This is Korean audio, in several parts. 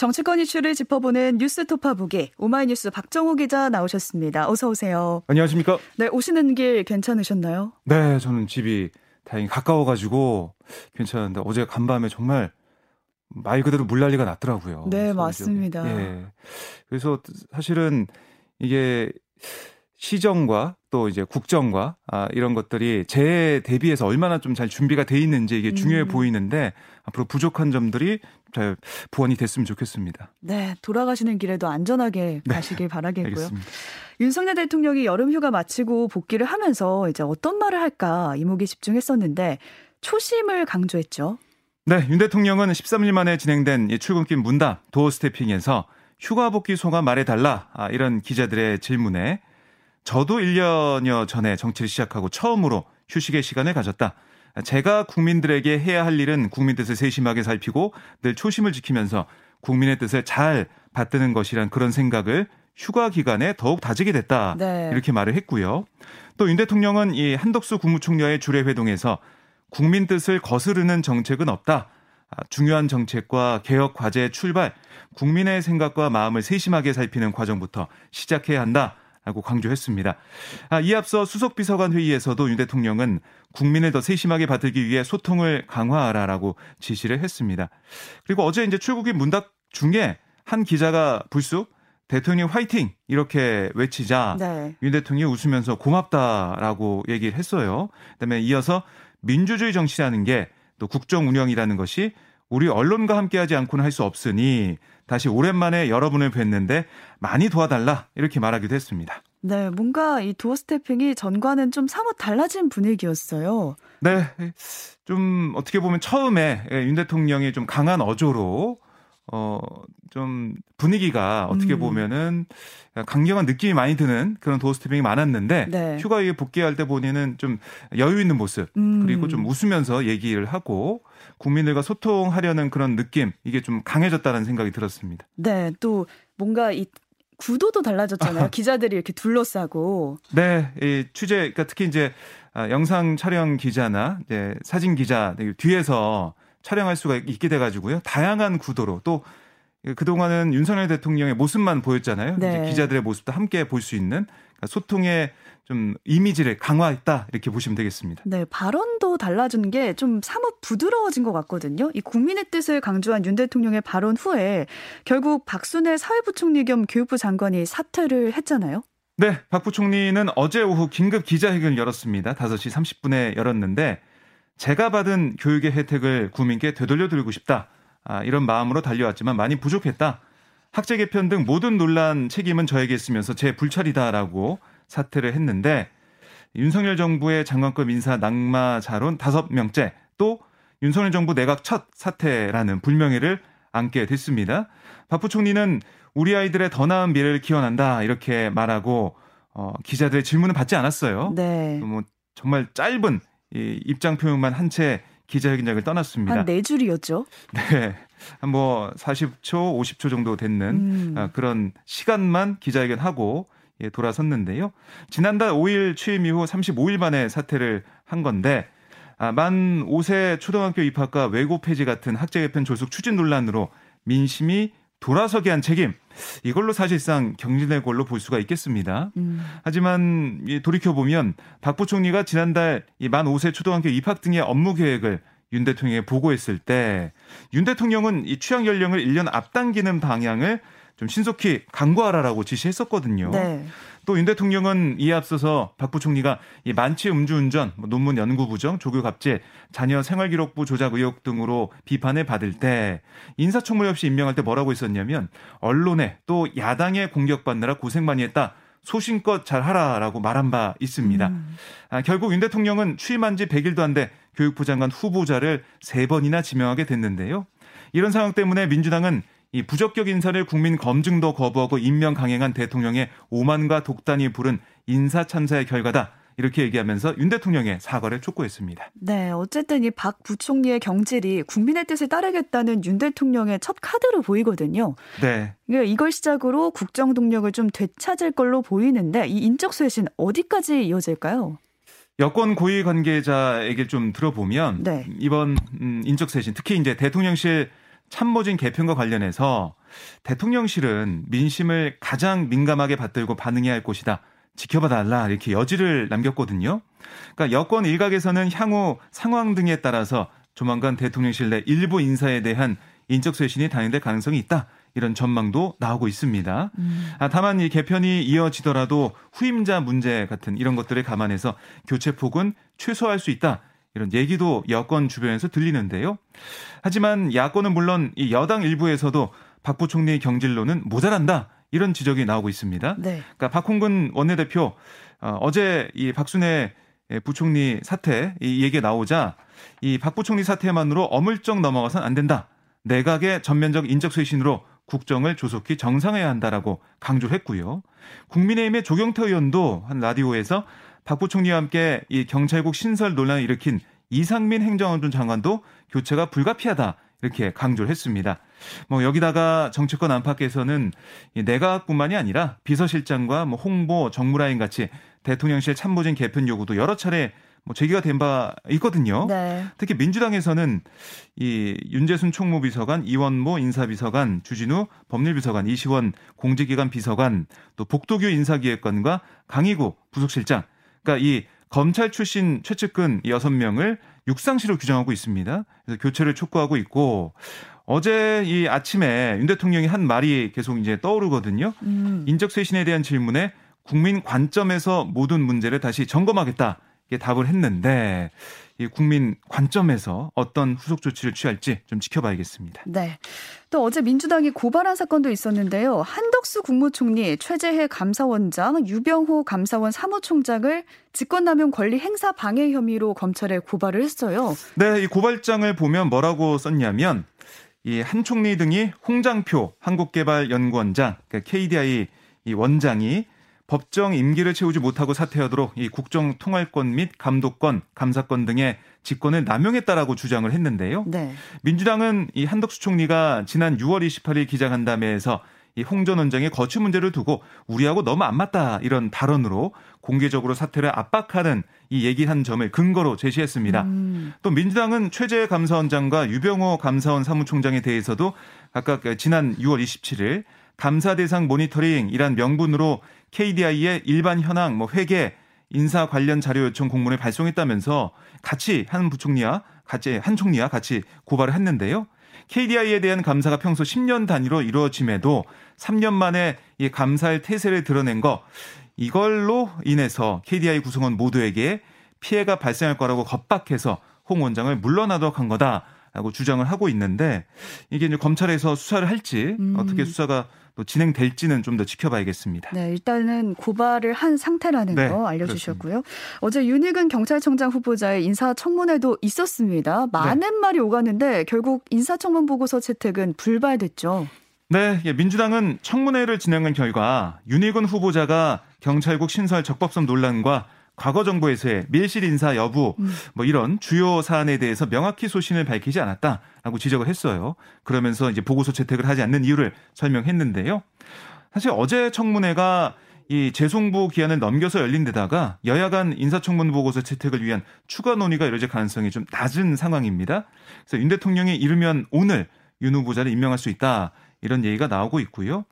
정치권 이슈를 짚어보는 뉴스 토파보기 오마이뉴스 박정호 기자 나오셨습니다. 어서 오세요. 안녕하십니까? 네, 오시는 길 괜찮으셨나요? 네, 저는 집이 다행히 가까워가지고 괜찮은데 어제 간밤에 정말 말 그대로 물난리가 났더라고요. 네, 맞습니다. 예. 그래서 사실은 이게 시정과 또 이제 국정과 아, 이런 것들이 제 대비해서 얼마나 좀 잘 준비가 돼 있는지 이게 중요해 음. 보이는데 앞으로 부족한 점들이 잘 보완이 됐으면 좋겠습니다. 네, 돌아가시는 길에도 안전하게 네, 가시길 바라겠고요. 알겠습니다. 윤석열 대통령이 여름 휴가 마치고 복귀를 하면서 이제 어떤 말을 할까 이목에 집중했었는데 초심을 강조했죠. 네, 윤 대통령은 13일 만에 진행된 출근길 문답 도어 스태핑에서 휴가 복귀 소감 말해달라 아, 이런 기자들의 질문에 저도 1년여 전에 정치를 시작하고 처음으로 휴식의 시간을 가졌다. 제가 국민들에게 해야 할 일은 국민 뜻을 세심하게 살피고 늘 초심을 지키면서 국민의 뜻을 잘 받드는 것이란 그런 생각을 휴가 기간에 더욱 다지게 됐다. 네. 이렇게 말을 했고요. 또 윤 대통령은 이 한덕수 국무총리와의 주례 회동에서 국민 뜻을 거스르는 정책은 없다. 아, 중요한 정책과 개혁 과제의 출발, 국민의 생각과 마음을 세심하게 살피는 과정부터 시작해야 한다. 라고 강조했습니다. 아, 이 앞서 수석비서관 회의에서도 윤 대통령은 국민을 더 세심하게 받들기 위해 소통을 강화하라라고 지시를 했습니다. 그리고 어제 이제 출국인 문답 중에 한 기자가 불쑥 대통령 화이팅 이렇게 외치자 네. 윤 대통령이 웃으면서 고맙다라고 얘기를 했어요. 그다음에 이어서 민주주의 정치라는 게 또 국정 운영이라는 것이 우리 언론과 함께하지 않고는 할 수 없으니 다시 오랜만에 여러분을 뵀는데 많이 도와달라 이렇게 말하기도 했습니다. 네, 뭔가 이 도어 스태핑이 전과는 좀 사뭇 달라진 분위기였어요. 네, 좀 어떻게 보면 처음에 윤 대통령이 좀 강한 어조로 어, 좀 분위기가 어떻게 음. 보면은 강경한 느낌이 많이 드는 그런 도어 스태핑이 많았는데 네. 휴가에 복귀할 때 보니는 좀 여유 있는 모습 음. 그리고 좀 웃으면서 얘기를 하고 국민들과 소통하려는 그런 느낌 이게 좀 강해졌다는 생각이 들었습니다. 네, 또 뭔가 이 구도도 달라졌잖아요. 기자들이 이렇게 둘러싸고. 네, 이 취재 그러니까 특히 이제 아, 영상 촬영 기자나 이제 사진 기자 뒤에서 촬영할 수가 있게 돼가지고요. 다양한 구도로 또 그동안은 윤석열 대통령의 모습만 보였잖아요. 네. 기자들의 모습도 함께 볼 수 있는 그러니까 소통의 좀 이미지를 강화했다 이렇게 보시면 되겠습니다. 네, 발언도 달라진 게 좀 사뭇 부드러워진 것 같거든요. 이 국민의 뜻을 강조한 윤 대통령의 발언 후에 결국 박순애 사회부총리 겸 교육부 장관이 사퇴를 했잖아요. 네, 박 부총리는 어제 오후 긴급 기자회견을 열었습니다. 5시 30분에 열었는데 제가 받은 교육의 혜택을 국민께 되돌려 드리고 싶다. 아, 이런 마음으로 달려왔지만 많이 부족했다. 학제 개편 등 모든 논란 책임은 저에게 있으면서 제 불찰이다라고 사퇴를 했는데 윤석열 정부의 장관급 인사 낙마자론 다섯 명째 또 윤석열 정부 내각 첫 사퇴라는 불명예를 안게 됐습니다. 박 부총리는 우리 아이들의 더 나은 미래를 기원한다 이렇게 말하고 어, 기자들의 질문을 받지 않았어요. 네. 뭐 정말 짧은 이 입장 표명만 한 채 기자회견장을 떠났습니다. 한 네 줄이었죠? 네. 한뭐 40초, 50초 정도 됐는 음. 아, 그런 시간만 기자회견하고 예, 돌아섰는데요. 지난달 5일 취임 이후 35일 만에 사퇴를 한 건데 아, 만 5세 초등학교 입학과 외고 폐지 같은 학제 개편 졸속 추진 논란으로 민심이 돌아서게 한 책임 이걸로 사실상 경질된 걸로 볼 수가 있겠습니다. 음. 하지만 돌이켜 보면 박 부총리가 지난달 만 5세 초등학교 입학 등의 업무 계획을 윤 대통령에 보고했을 때 윤 대통령은 이 취향 연령을 1년 앞당기는 방향을 좀 신속히 강구하라라고 지시했었거든요. 네. 또 윤 대통령은 이에 앞서서 박 부총리가 이 만취 음주운전, 뭐 논문 연구 부정, 조교 갑질, 자녀 생활기록부 조작 의혹 등으로 비판을 받을 때 인사청문회 없이 임명할 때 뭐라고 했었냐면 언론에 또 야당에 공격받느라 고생 많이 했다. 소신껏 잘 하라라고 말한 바 있습니다. 음. 아, 결국 윤 대통령은 취임한 지 100일도 안 돼 교육부 장관 후보자를 3번이나 지명하게 됐는데요. 이런 상황 때문에 민주당은 이 부적격 인사를 국민 검증도 거부하고 임명 강행한 대통령의 오만과 독단이 부른 인사 참사의 결과다. 이렇게 얘기하면서 윤 대통령의 사과를 촉구했습니다. 네, 어쨌든 이 박 부총리의 경질이 국민의 뜻을 따르겠다는 윤 대통령의 첫 카드로 보이거든요. 네. 이걸 시작으로 국정 동력을 좀 되찾을 걸로 보이는데 이 인적 쇄신 어디까지 이어질까요? 여권 고위 관계자 얘기를 좀 들어보면 네. 이번 음, 인적 쇄신 특히 이제 대통령실 참모진 개편과 관련해서 대통령실은 민심을 가장 민감하게 받들고 반응해야 할 곳이다. 지켜봐 달라 이렇게 여지를 남겼거든요. 그러니까 여권 일각에서는 향후 상황 등에 따라서 조만간 대통령실 내 일부 인사에 대한 인적 쇄신이 단행될 가능성이 있다. 이런 전망도 나오고 있습니다. 음. 아, 다만 이 개편이 이어지더라도 후임자 문제 같은 이런 것들을 감안해서 교체 폭은 최소화할 수 있다. 이런 얘기도 여권 주변에서 들리는데요. 하지만 야권은 물론 이 여당 일부에서도 박 부총리의 경질로는 모자란다. 이런 지적이 나오고 있습니다. 네. 그러니까 박홍근 원내대표 어, 어제 이 박순애 부총리 사태 이 얘기가 나오자 이 박 부총리 사태만으로 어물쩍 넘어가선 안 된다. 내각의 전면적 인적 쇄신으로 국정을 조속히 정상화해야 한다라고 강조했고요. 국민의힘의 조경태 의원도 한 라디오에서 박 부총리와 함께 이 경찰국 신설 논란을 일으킨 이상민 행정안전 장관도 교체가 불가피하다 이렇게 강조를 했습니다. 뭐 여기다가 정치권 안팎에서는 내각뿐만이 아니라 비서실장과 뭐 홍보, 정무라인 같이 대통령실 참모진 개편 요구도 여러 차례 뭐 제기가 된 바 있거든요. 네. 특히 민주당에서는 이 윤재순 총무비서관, 이원모 인사비서관, 주진우 법률비서관, 이시원 공직기관 비서관, 또 복도규 인사기획관과 강희구 부속실장. 그러니까 이 검찰 출신 최측근 6명을 육상시로 규정하고 있습니다. 그래서 교체를 촉구하고 있고 어제 이 아침에 윤 대통령이 한 말이 계속 이제 떠오르거든요. 음. 인적 쇄신에 대한 질문에 국민 관점에서 모든 문제를 다시 점검하겠다. 이게 답을 했는데 이 국민 관점에서 어떤 후속 조치를 취할지 좀 지켜봐야겠습니다. 네. 또 어제 민주당이 고발한 사건도 있었는데요. 한덕수 국무총리, 최재해 감사원장, 유병호 감사원 사무총장을 직권남용 권리 행사 방해 혐의로 검찰에 고발을 했어요. 네, 이 고발장을 보면 뭐라고 썼냐면 이 한 총리 등이 홍장표 한국개발연구원장, 그러니까 KDI 이 원장이 법정 임기를 채우지 못하고 사퇴하도록 이 국정 통할권 및 감독권, 감사권 등의 직권을 남용했다라고 주장을 했는데요. 네. 민주당은 이 한덕수 총리가 지난 6월 28일 기자간담회에서 이홍전 원장의 거취 문제를 두고 우리하고 너무 안 맞다 이런 발언으로 공개적으로 사퇴를 압박하는 이 얘기한 점을 근거로 제시했습니다. 음. 또 민주당은 최재 감사원장과 유병호 감사원 사무총장에 대해서도 각각 지난 6월 27일 감사 대상 모니터링이란 명분으로 KDI의 일반 현황, 뭐 회계, 인사 관련 자료 요청 공문을 발송했다면서 같이 한 부총리와 같이 한 총리와 같이 고발을 했는데요. KDI에 대한 감사가 평소 10년 단위로 이루어짐에도 3년 만에 이 감사의 태세를 드러낸 거 이걸로 인해서 KDI 구성원 모두에게 피해가 발생할 거라고 겁박해서 홍 원장을 물러나도록 한 거다라고 주장을 하고 있는데 이게 이제 검찰에서 수사를 할지 음. 어떻게 수사가 또 진행될지는 좀 더 지켜봐야겠습니다. 네, 일단은 고발을 한 상태라는 네, 거 알려주셨고요. 그렇습니다. 어제 윤희근 경찰청장 후보자의 인사청문회도 있었습니다. 많은 네. 말이 오갔는데 결국 인사청문 보고서 채택은 불발됐죠. 네, 예, 민주당은 청문회를 진행한 결과 윤희근 후보자가 경찰국 신설 적법성 논란과 과거 정부에서의 밀실 인사 여부 음. 뭐 이런 주요 사안에 대해서 명확히 소신을 밝히지 않았다라고 지적을 했어요. 그러면서 이제 보고서 채택을 하지 않는 이유를 설명했는데요. 사실 어제 청문회가 이 재송부 기한을 넘겨서 열린 데다가 여야 간 인사청문 보고서 채택을 위한 추가 논의가 이뤄질 가능성이 좀 낮은 상황입니다. 그래서 윤 대통령이 이르면 오늘 윤 후보자를 임명할 수 있다. 이런 얘기가 나오고 있고요.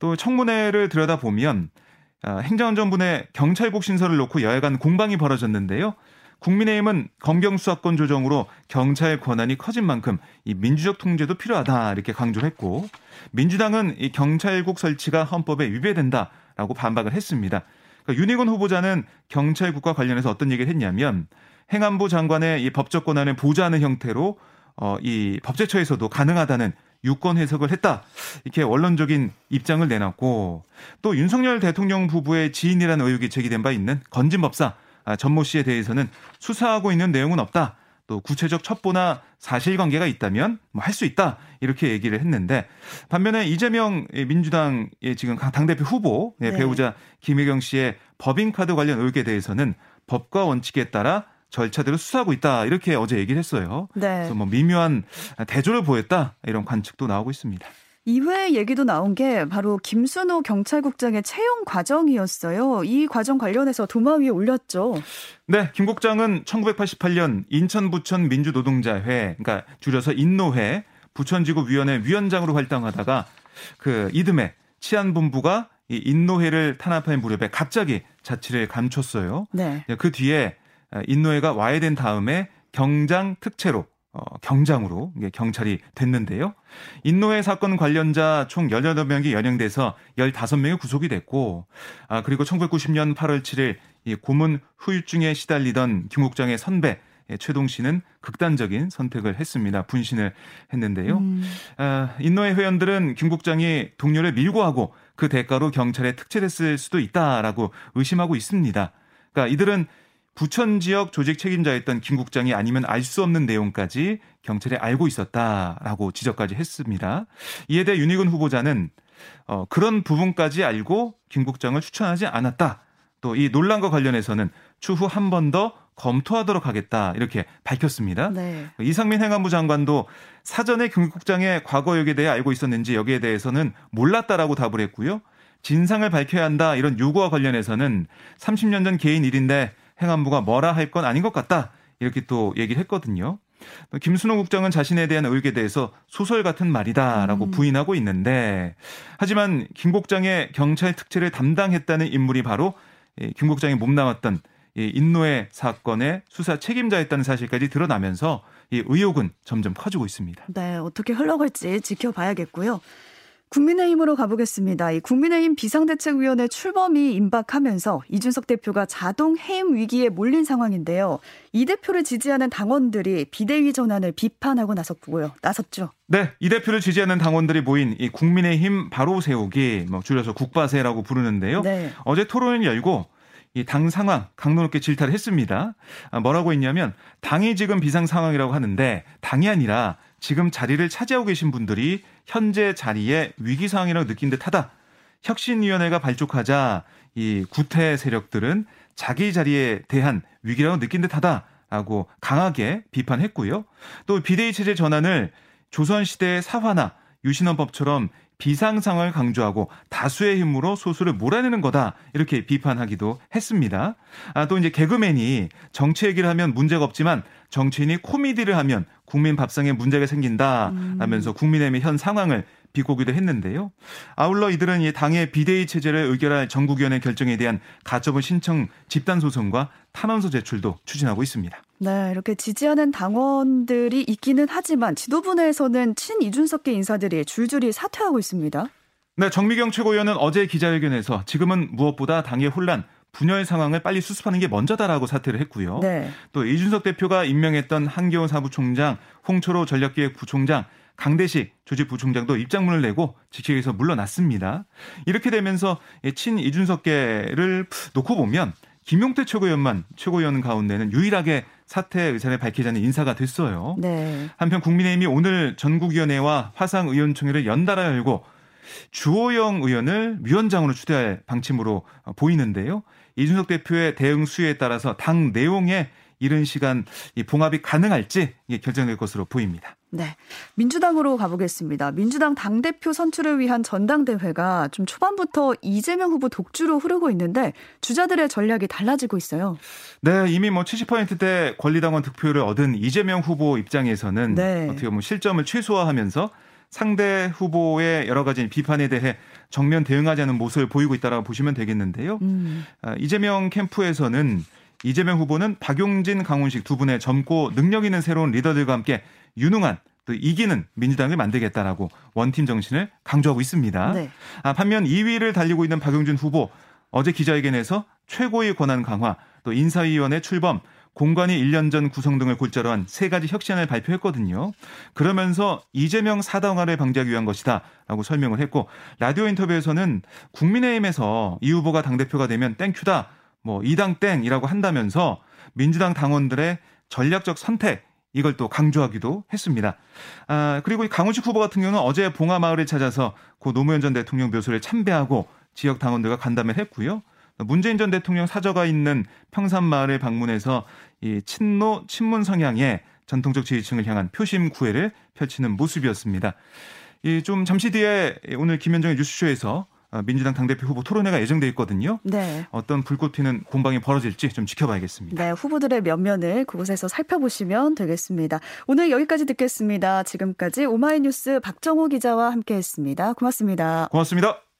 또 청문회를 들여다보면 아, 행정안전부의 경찰국 신설을 놓고 여야 간 공방이 벌어졌는데요. 국민의힘은 검경 수사권 조정으로 경찰 권한이 커진 만큼 이 민주적 통제도 필요하다 이렇게 강조를 했고 민주당은 이 경찰국 설치가 헌법에 위배된다라고 반박을 했습니다. 그러니까 윤희곤 후보자는 경찰국과 관련해서 어떤 얘기를 했냐면 행안부 장관의 이 법적 권한을 보좌하는 형태로 어, 이 법제처에서도 가능하다는 유권 해석을 했다. 이렇게 원론적인 입장을 내놨고 또 윤석열 대통령 부부의 지인이라는 의혹이 제기된 바 있는 건진법사 아, 전모 씨에 대해서는 수사하고 있는 내용은 없다. 또 구체적 첩보나 사실관계가 있다면 뭐 할 수 있다 이렇게 얘기를 했는데 반면에 이재명 민주당의 지금 당 대표 후보 네. 배우자 김혜경 씨의 법인카드 관련 의혹에 대해서는 법과 원칙에 따라 절차대로 수사하고 있다 이렇게 어제 얘기를 했어요. 네. 그래서 뭐 미묘한 대조를 보였다 이런 관측도 나오고 있습니다. 이외의 얘기도 나온 게 바로 김순호 경찰국장의 채용 과정이었어요. 이 과정 관련해서 도마 위에 올렸죠. 네, 김 국장은 1988년 인천 부천 민주노동자회, 그러니까 줄여서 인노회 부천지구위원회 위원장으로 활동하다가 그 이듬해 치안본부가 이 인노회를 탄압한 무렵에 갑자기 자취를 감췄어요. 네. 그 뒤에 인노회가 와해된 다음에 경장 특채로 어, 경장으로 경찰이 됐는데요. 인노회 사건 관련자 총 18명이 연행돼서 15명이 구속이 됐고, 아, 그리고 1990년 8월 7일 이 고문 후유증에 시달리던 김 국장의 선배 최동 씨는 극단적인 선택을 했습니다. 분신을 했는데요. 음. 아, 인노회 회원들은 김 국장이 동료를 밀고 하고 그 대가로 경찰에 특채됐을 수도 있다라고 의심하고 있습니다. 그러니까 이들은 부천 지역 조직 책임자였던 김 국장이 아니면 알 수 없는 내용까지 경찰에 알고 있었다라고 지적까지 했습니다. 이에 대해 윤희근 후보자는 어, 그런 부분까지 알고 김 국장을 추천하지 않았다. 또 이 논란과 관련해서는 추후 한 번 더 검토하도록 하겠다 이렇게 밝혔습니다. 네. 이상민 행안부 장관도 사전에 김 국장의 과거 역에 대해 알고 있었는지 여기에 대해서는 몰랐다라고 답을 했고요. 진상을 밝혀야 한다 이런 요구와 관련해서는 30년 전 개인 일인데 행안부가 뭐라 할 건 아닌 것 같다. 이렇게 또 얘기를 했거든요. 김순호 국장은 자신에 대한 의혹에 대해서 소설 같은 말이다라고 음. 부인하고 있는데 하지만 김 국장의 경찰 특채를 담당했다는 인물이 바로 김 국장이 몸담았던 인노의 사건의 수사 책임자였다는 사실까지 드러나면서 이 의혹은 점점 커지고 있습니다. 네, 어떻게 흘러갈지 지켜봐야겠고요. 국민의힘으로 가보겠습니다. 이 국민의힘 비상대책위원회 출범이 임박하면서 이준석 대표가 자동 해임 위기에 몰린 상황인데요. 이 대표를 지지하는 당원들이 비대위 전환을 비판하고 나섰고요. 나섰죠. 네, 이 대표를 지지하는 당원들이 모인 이 국민의힘 바로 세우기, 뭐 줄여서 국바세라고 부르는데요. 네. 어제 토론을 열고 이당 상황 강도 높게 질타를 했습니다. 아, 뭐라고 했냐면 당이 지금 비상 상황이라고 하는데 당이 아니라 지금 자리를 차지하고 계신 분들이 현재 자리에 위기 상황이라고 느낀 듯하다. 혁신위원회가 발족하자 이 구태 세력들은 자기 자리에 대한 위기라고 느낀 듯하다라고 강하게 비판했고요. 또 비대위 체제 전환을 조선시대의 사화나 유신헌법처럼 비상상을 강조하고 다수의 힘으로 소수를 몰아내는 거다 이렇게 비판하기도 했습니다. 아, 또 이제 개그맨이 정치 얘기를 하면 문제가 없지만 정치인이 코미디를 하면 국민 밥상에 문제가 생긴다라면서 음. 국민의힘의 현 상황을 비꼬기도 했는데요. 아울러 이들은 이 당의 비대위 체제를 의결할 전국위원회 결정에 대한 가처분 신청 집단 소송과 탄원서 제출도 추진하고 있습니다. 네, 이렇게 지지하는 당원들이 있기는 하지만 지도부 내에서는 친 이준석계 인사들이 줄줄이 사퇴하고 있습니다. 네, 정미경 최고위원은 어제 기자회견에서 지금은 무엇보다 당의 혼란, 분열 상황을 빨리 수습하는 게 먼저다라고 사퇴를 했고요. 네. 또 이준석 대표가 임명했던 한겨운 사부총장, 홍철호 전략기획부총장, 강대식 조직부총장도 입장문을 내고 직책에서 물러났습니다. 이렇게 되면서 친 이준석계를 놓고 보면 김용태 최고위원만 최고위원 가운데는 유일하게 사퇴 의사를 밝히자는 인사가 됐어요. 네. 한편 국민의힘이 오늘 전국위원회와 화상의원총회를 연달아 열고 주호영 의원을 위원장으로 추대할 방침으로 보이는데요. 이준석 대표의 대응 수위에 따라서 당 내용에 이른 시간 이 봉합이 가능할지 결정될 것으로 보입니다. 네. 민주당으로 가보겠습니다. 민주당 당대표 선출을 위한 전당대회가 좀 초반부터 이재명 후보 독주로 흐르고 있는데 주자들의 전략이 달라지고 있어요. 네. 이미 뭐 70%대 권리당원 득표를 얻은 이재명 후보 입장에서는 네. 어떻게 보면 실점을 최소화하면서 상대 후보의 여러 가지 비판에 대해 정면 대응하지 는 모습을 보이고 있다라고 보시면 되겠는데요. 음. 아, 이재명 캠프에서는 이재명 후보는 박용진, 강훈식 두 분의 젊고 능력 있는 새로운 리더들과 함께 유능한 또 이기는 민주당을 만들겠다라고 원팀 정신을 강조하고 있습니다. 네. 아, 반면 2위를 달리고 있는 박용진 후보 어제 기자회견에서 최고의 권한 강화, 또 인사위원회 출범, 공관위 1년 전 구성 등을 골자로 한 세 가지 혁신을 발표했거든요. 그러면서 이재명 사당화를 방지하기 위한 것이다 라고 설명을 했고 라디오 인터뷰에서는 국민의힘에서 이 후보가 당대표가 되면 땡큐다 뭐 이당 땡이라고 한다면서 민주당 당원들의 전략적 선택 이걸 또 강조하기도 했습니다. 아, 그리고 이 강훈식 후보 같은 경우는 어제 봉화마을을 찾아서 고 노무현 전 대통령 묘소를 참배하고 지역 당원들과 간담회를 했고요. 문재인 전 대통령 사저가 있는 평산마을을 방문해서 이 친노 친문 성향의 전통적 지지층을 향한 표심 구애를 펼치는 모습이었습니다. 이 좀 잠시 뒤에 오늘 김현정의 뉴스쇼에서 어, 민주당 당대표 후보 토론회가 예정돼 있거든요. 네. 어떤 불꽃 튀는 공방이 벌어질지 좀 지켜봐야겠습니다. 네, 후보들의 면면을 그곳에서 살펴보시면 되겠습니다. 오늘 여기까지 듣겠습니다. 지금까지 오마이뉴스 박정호 기자와 함께했습니다. 고맙습니다. 고맙습니다.